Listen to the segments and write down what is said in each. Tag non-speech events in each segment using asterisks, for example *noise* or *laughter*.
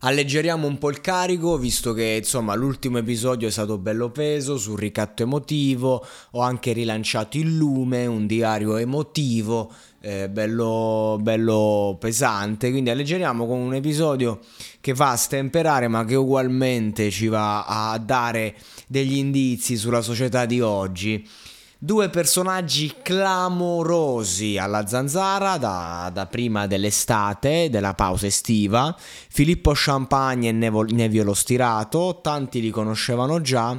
Alleggeriamo un po' il carico, visto che insomma l'ultimo episodio è stato bello peso sul ricatto emotivo, ho anche rilanciato il lume, un diario emotivo, eh, bello, bello pesante, quindi alleggeriamo con un episodio che va a stemperare ma che ugualmente ci va a dare degli indizi sulla società di oggi. Due personaggi clamorosi alla zanzara da, da, prima dell'estate, della pausa estiva. Filippo Champagne e Nevio Lo Stirato, tanti li conoscevano già.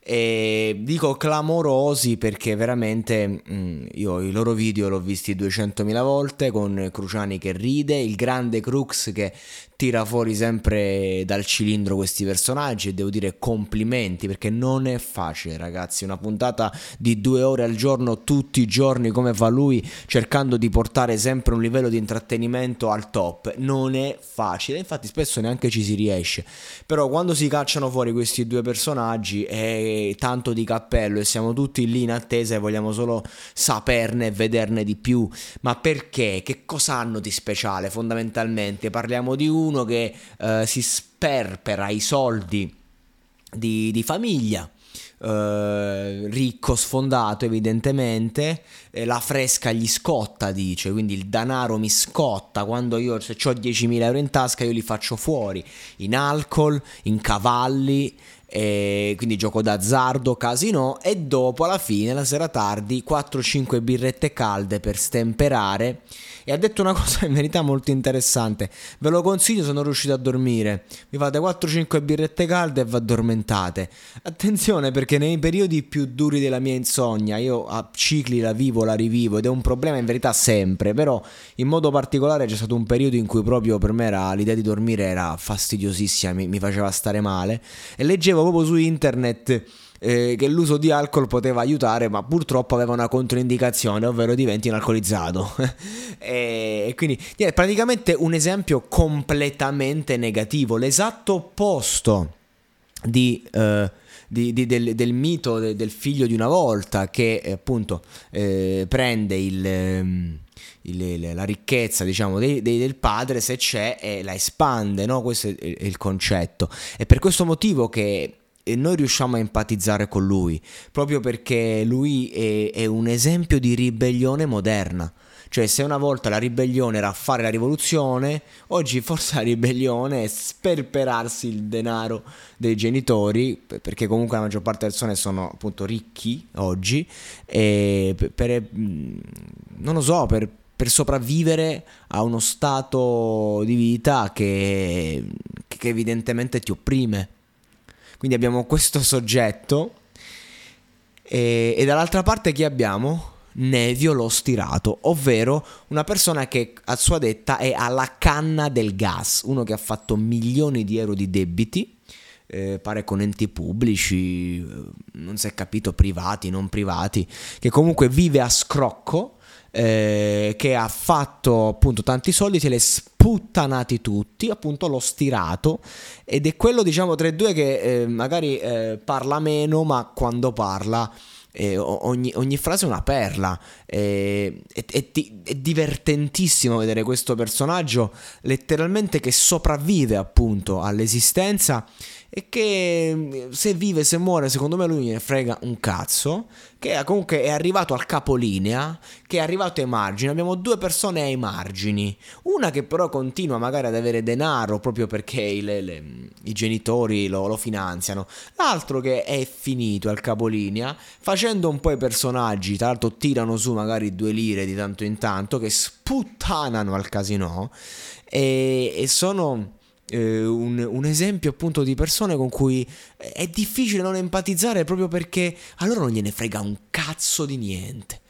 E dico clamorosi perché veramente mh, mm, io i loro video l'ho visti 200.000 volte con Cruciani che ride, il grande Crux che tira fuori sempre dal cilindro questi personaggi e devo dire complimenti perché non è facile ragazzi, una puntata di due ore al giorno tutti i giorni come fa lui cercando di portare sempre un livello di intrattenimento al top, non è facile, infatti spesso neanche ci si riesce, però quando si cacciano fuori questi due personaggi è tanto di cappello e siamo tutti lì in attesa e vogliamo solo saperne e vederne di più, ma perché? Che cosa hanno di speciale fondamentalmente? Parliamo di uno uno che eh, si sperpera i soldi di, di famiglia. Uh, ricco, sfondato evidentemente, eh, la fresca gli scotta, dice, quindi il denaro mi scotta, quando io se ho 10.000 euro in tasca io li faccio fuori, in alcol, in cavalli, eh, quindi gioco d'azzardo, casino e dopo alla fine, la sera tardi, 4-5 birrette calde per stemperare e ha detto una *laughs* cosa in verità molto interessante. Ve lo consiglio se non riuscite a dormire. Vi fate 4-5 birrette calde e vi addormentate. Attenzione perché nei periodi più duri della mia insonnia io a cicli la vivo, la rivivo ed è un problema in verità sempre, però in modo particolare c'è stato un periodo in cui proprio per me era, l'idea di dormire era fastidiosissima, mi, mi faceva stare male e leggevo proprio su internet eh, che l'uso di alcol poteva aiutare, ma purtroppo aveva una controindicazione, ovvero diventi un alcolizzato. *laughs* e quindi è praticamente un esempio completamente negativo, l'esatto opposto di... Eh, di, di, del, del, mito de, del figlio di una volta che eh, appunto eh, prende il, ehm, il, la ricchezza diciamo dei, dei, del padre se c'è e la espande no? questo è il, è il concetto è per questo motivo che noi riusciamo a empatizzare con lui, proprio perché lui è, è, un esempio di ribellione moderna. Cioè, se una volta la ribellione era fare la rivoluzione, oggi forse la ribellione è sperperarsi il denaro dei genitori, perché comunque la maggior parte delle persone sono appunto ricchi oggi, e per, non lo so, per, per sopravvivere a uno stato di vita che, che evidentemente ti opprime. Quindi abbiamo questo soggetto e, e dall'altra parte chi abbiamo? Nevio lo stirato, ovvero una persona che a sua detta è alla canna del gas, uno che ha fatto milioni di euro di debiti, eh, pare con enti pubblici, eh, non si è capito, privati, non privati, che comunque vive a scrocco eh, che ha fatto appunto tanti soldi, se li è sputtanati tutti, appunto l'ho stirato ed è quello diciamo tra i due che eh, magari eh, parla meno ma quando parla eh, ogni, ogni, frase è una perla. Eh, è, è, è, divertentissimo vedere questo personaggio letteralmente che sopravvive appunto all'esistenza e che se vive, se muore, secondo me lui ne frega un cazzo, che comunque è arrivato al capolinea, che è arrivato ai margini, abbiamo due persone ai margini, una che però continua magari ad avere denaro proprio perché le, le, i genitori lo, lo finanziano, l'altro che è finito al capolinea, facendo un po' i personaggi, tra l'altro tirano su magari due lire di tanto in tanto, che sputtanano al casino e, e sono eh, un, un, esempio appunto di persone con cui è difficile non empatizzare proprio perché a loro non gliene frega un cazzo di niente.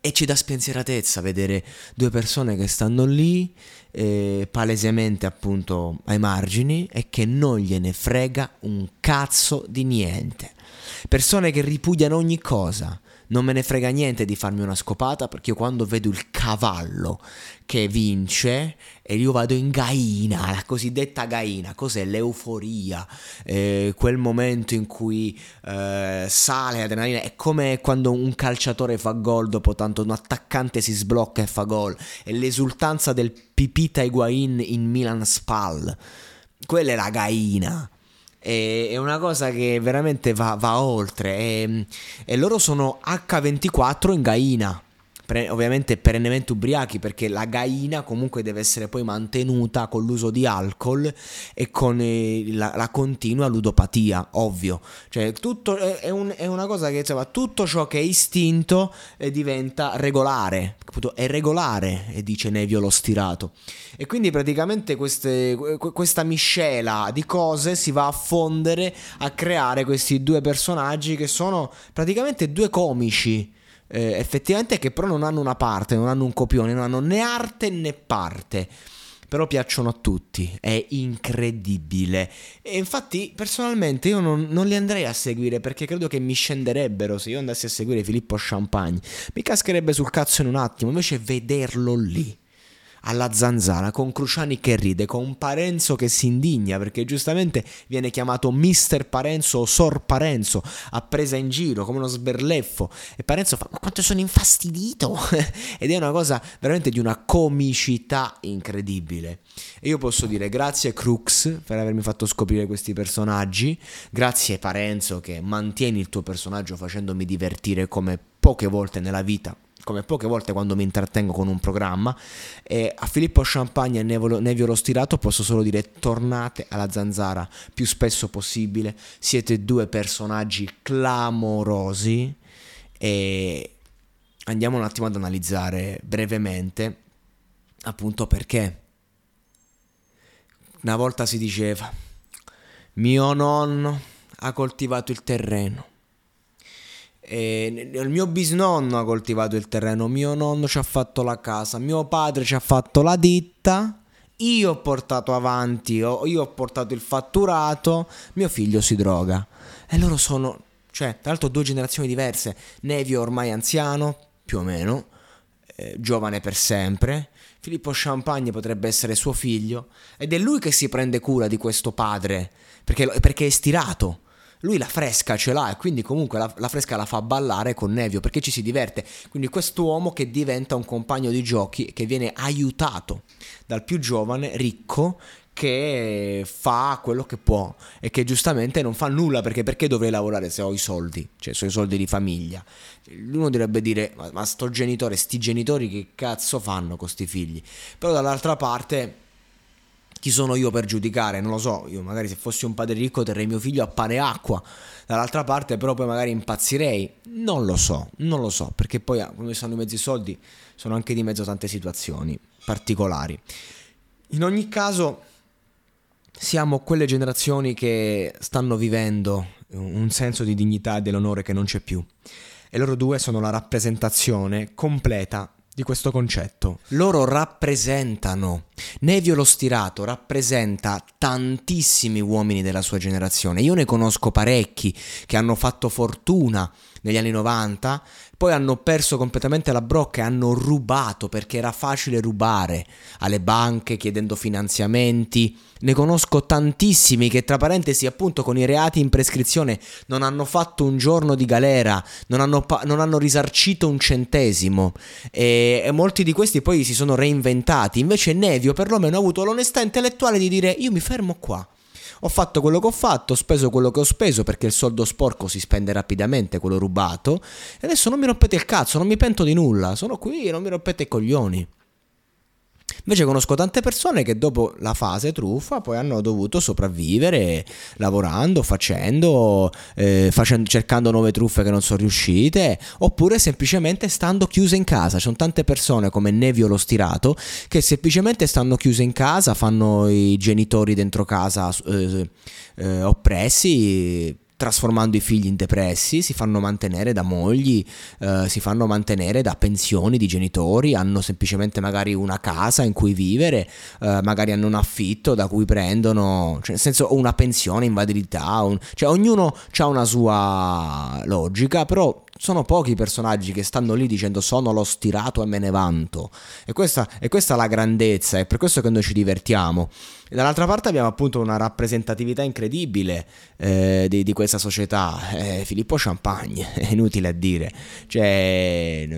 E ci dà spensieratezza vedere due persone che stanno lì, eh, palesemente appunto ai margini, e che non gliene frega un cazzo di niente. Persone che ripudiano ogni cosa, non me ne frega niente di farmi una scopata perché io quando vedo il cavallo che vince e io vado in gaina, la cosiddetta gaina, cos'è? L'euforia, eh, quel momento in cui eh, sale adrenalina, è come quando un calciatore fa gol dopo tanto un attaccante si sblocca e fa gol, è l'esultanza del Pipita Higuain in Milan Spal, quella è la gaina è una cosa che veramente va, va oltre. E, e, loro sono H24 in Gaina pre- ovviamente perennemente ubriachi perché la gaina comunque deve essere poi mantenuta con l'uso di alcol e con eh, la, la, continua ludopatia, ovvio. Cioè, tutto è, è, un, è, una cosa che insomma, tutto ciò che è istinto eh, diventa regolare, appunto, è regolare, dice Nevio lo stirato. E quindi praticamente queste, questa miscela di cose si va a fondere a creare questi due personaggi che sono praticamente due comici eh, effettivamente che però non hanno una parte, non hanno un copione, non hanno né arte né parte. Però piacciono a tutti, è incredibile. E infatti, personalmente, io non, non, li andrei a seguire perché credo che mi scenderebbero se io andassi a seguire Filippo Champagne. Mi cascherebbe sul cazzo in un attimo, invece vederlo lì alla zanzara, con Cruciani che ride, con Parenzo che si indigna perché giustamente viene chiamato Mister Parenzo o Sor Parenzo, a presa in giro come uno sberleffo. E Parenzo fa: Ma quanto sono infastidito! *laughs* Ed è una cosa veramente di una comicità incredibile. E io posso dire grazie Crux per avermi fatto scoprire questi personaggi, grazie Parenzo che mantieni il tuo personaggio facendomi divertire come poche volte nella vita come poche volte quando mi intrattengo con un programma. E a Filippo Champagne e Nevio Lo Stirato posso solo dire tornate alla zanzara più spesso possibile. Siete due personaggi clamorosi e andiamo un attimo ad analizzare brevemente appunto perché una volta si diceva mio nonno ha coltivato il terreno e il mio bisnonno ha coltivato il terreno, mio nonno ci ha fatto la casa, mio padre ci ha fatto la ditta, io ho portato avanti, io ho portato il fatturato, mio figlio si droga. E loro sono, cioè, tra l'altro due generazioni diverse. Nevio ormai anziano, più o meno, eh, giovane per sempre. Filippo Champagne potrebbe essere suo figlio ed è lui che si prende cura di questo padre perché, perché è stirato lui la fresca ce l'ha e quindi comunque la, la, fresca la fa ballare con Nevio perché ci si diverte. Quindi quest'uomo che diventa un compagno di giochi che viene aiutato dal più giovane ricco che fa quello che può e che giustamente non fa nulla perché perché dovrei lavorare se ho i soldi, cioè se i soldi di famiglia. Uno dovrebbe dire ma, ma sto genitore, sti genitori che cazzo fanno con sti figli? Però dall'altra parte chi sono io per giudicare? Non lo so, io magari se fossi un padre ricco terrei mio figlio a pane e acqua, dall'altra parte però poi magari impazzirei, non lo so, non lo so, perché poi ah, come sanno i mezzi soldi sono anche di mezzo tante situazioni particolari. In ogni caso siamo quelle generazioni che stanno vivendo un senso di dignità e dell'onore che non c'è più. E loro due sono la rappresentazione completa di questo concetto. Loro rappresentano, Nevio lo stirato rappresenta tantissimi uomini della sua generazione. Io ne conosco parecchi che hanno fatto fortuna negli anni 90, poi hanno perso completamente la brocca e hanno rubato perché era facile rubare alle banche chiedendo finanziamenti. Ne conosco tantissimi che tra parentesi appunto con i reati in prescrizione non hanno fatto un giorno di galera, non hanno, non hanno risarcito un centesimo e-, e molti di questi poi si sono reinventati. Invece Nevio perlomeno ha avuto l'onestà intellettuale di dire io mi fermo qua Ho fatto quello che ho fatto, ho speso quello che ho speso perché il soldo sporco si spende rapidamente, quello rubato, e adesso non mi rompete il cazzo, non mi pento di nulla, sono qui, non mi rompete i coglioni. Invece conosco tante persone che dopo la fase truffa poi hanno dovuto sopravvivere lavorando, facendo, eh, facendo, cercando nuove truffe che non sono riuscite, oppure semplicemente stando chiuse in casa. Ci sono tante persone come Nevio lo stirato che semplicemente stanno chiuse in casa, fanno i genitori dentro casa eh, eh, oppressi trasformando i figli in depressi, si fanno mantenere da mogli, eh, si fanno mantenere da pensioni di genitori, hanno semplicemente magari una casa in cui vivere, eh, magari hanno un affitto da cui prendono, cioè nel senso una pensione, invalidità, un, cioè ognuno ha una sua logica, però sono pochi i personaggi che stanno lì dicendo sono lo stirato e me ne vanto. E questa, è questa la grandezza, è per questo che noi ci divertiamo. E dall'altra parte abbiamo appunto una rappresentatività incredibile eh, di, di, questa società. Eh, Filippo Champagne, *laughs* è inutile a dire. Cioè,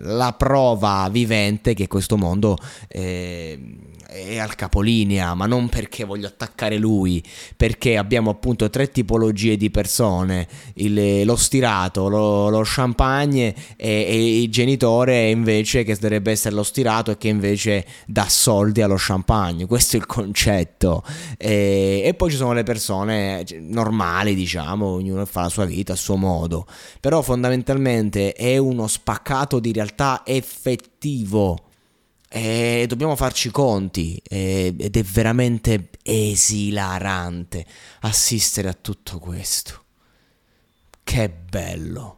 la prova vivente che questo mondo... Eh, è al capolinea, ma non perché voglio attaccare lui, perché abbiamo appunto tre tipologie di persone, il, lo stirato, lo, lo champagne e, e, il genitore invece che dovrebbe essere lo stirato e che invece dà soldi allo champagne, questo è il concetto. E, e poi ci sono le persone cioè, normali, diciamo, ognuno fa la sua vita a suo modo, però fondamentalmente è uno spaccato di realtà effettivo e dobbiamo farci conti ed è veramente esilarante assistere a tutto questo. Che bello!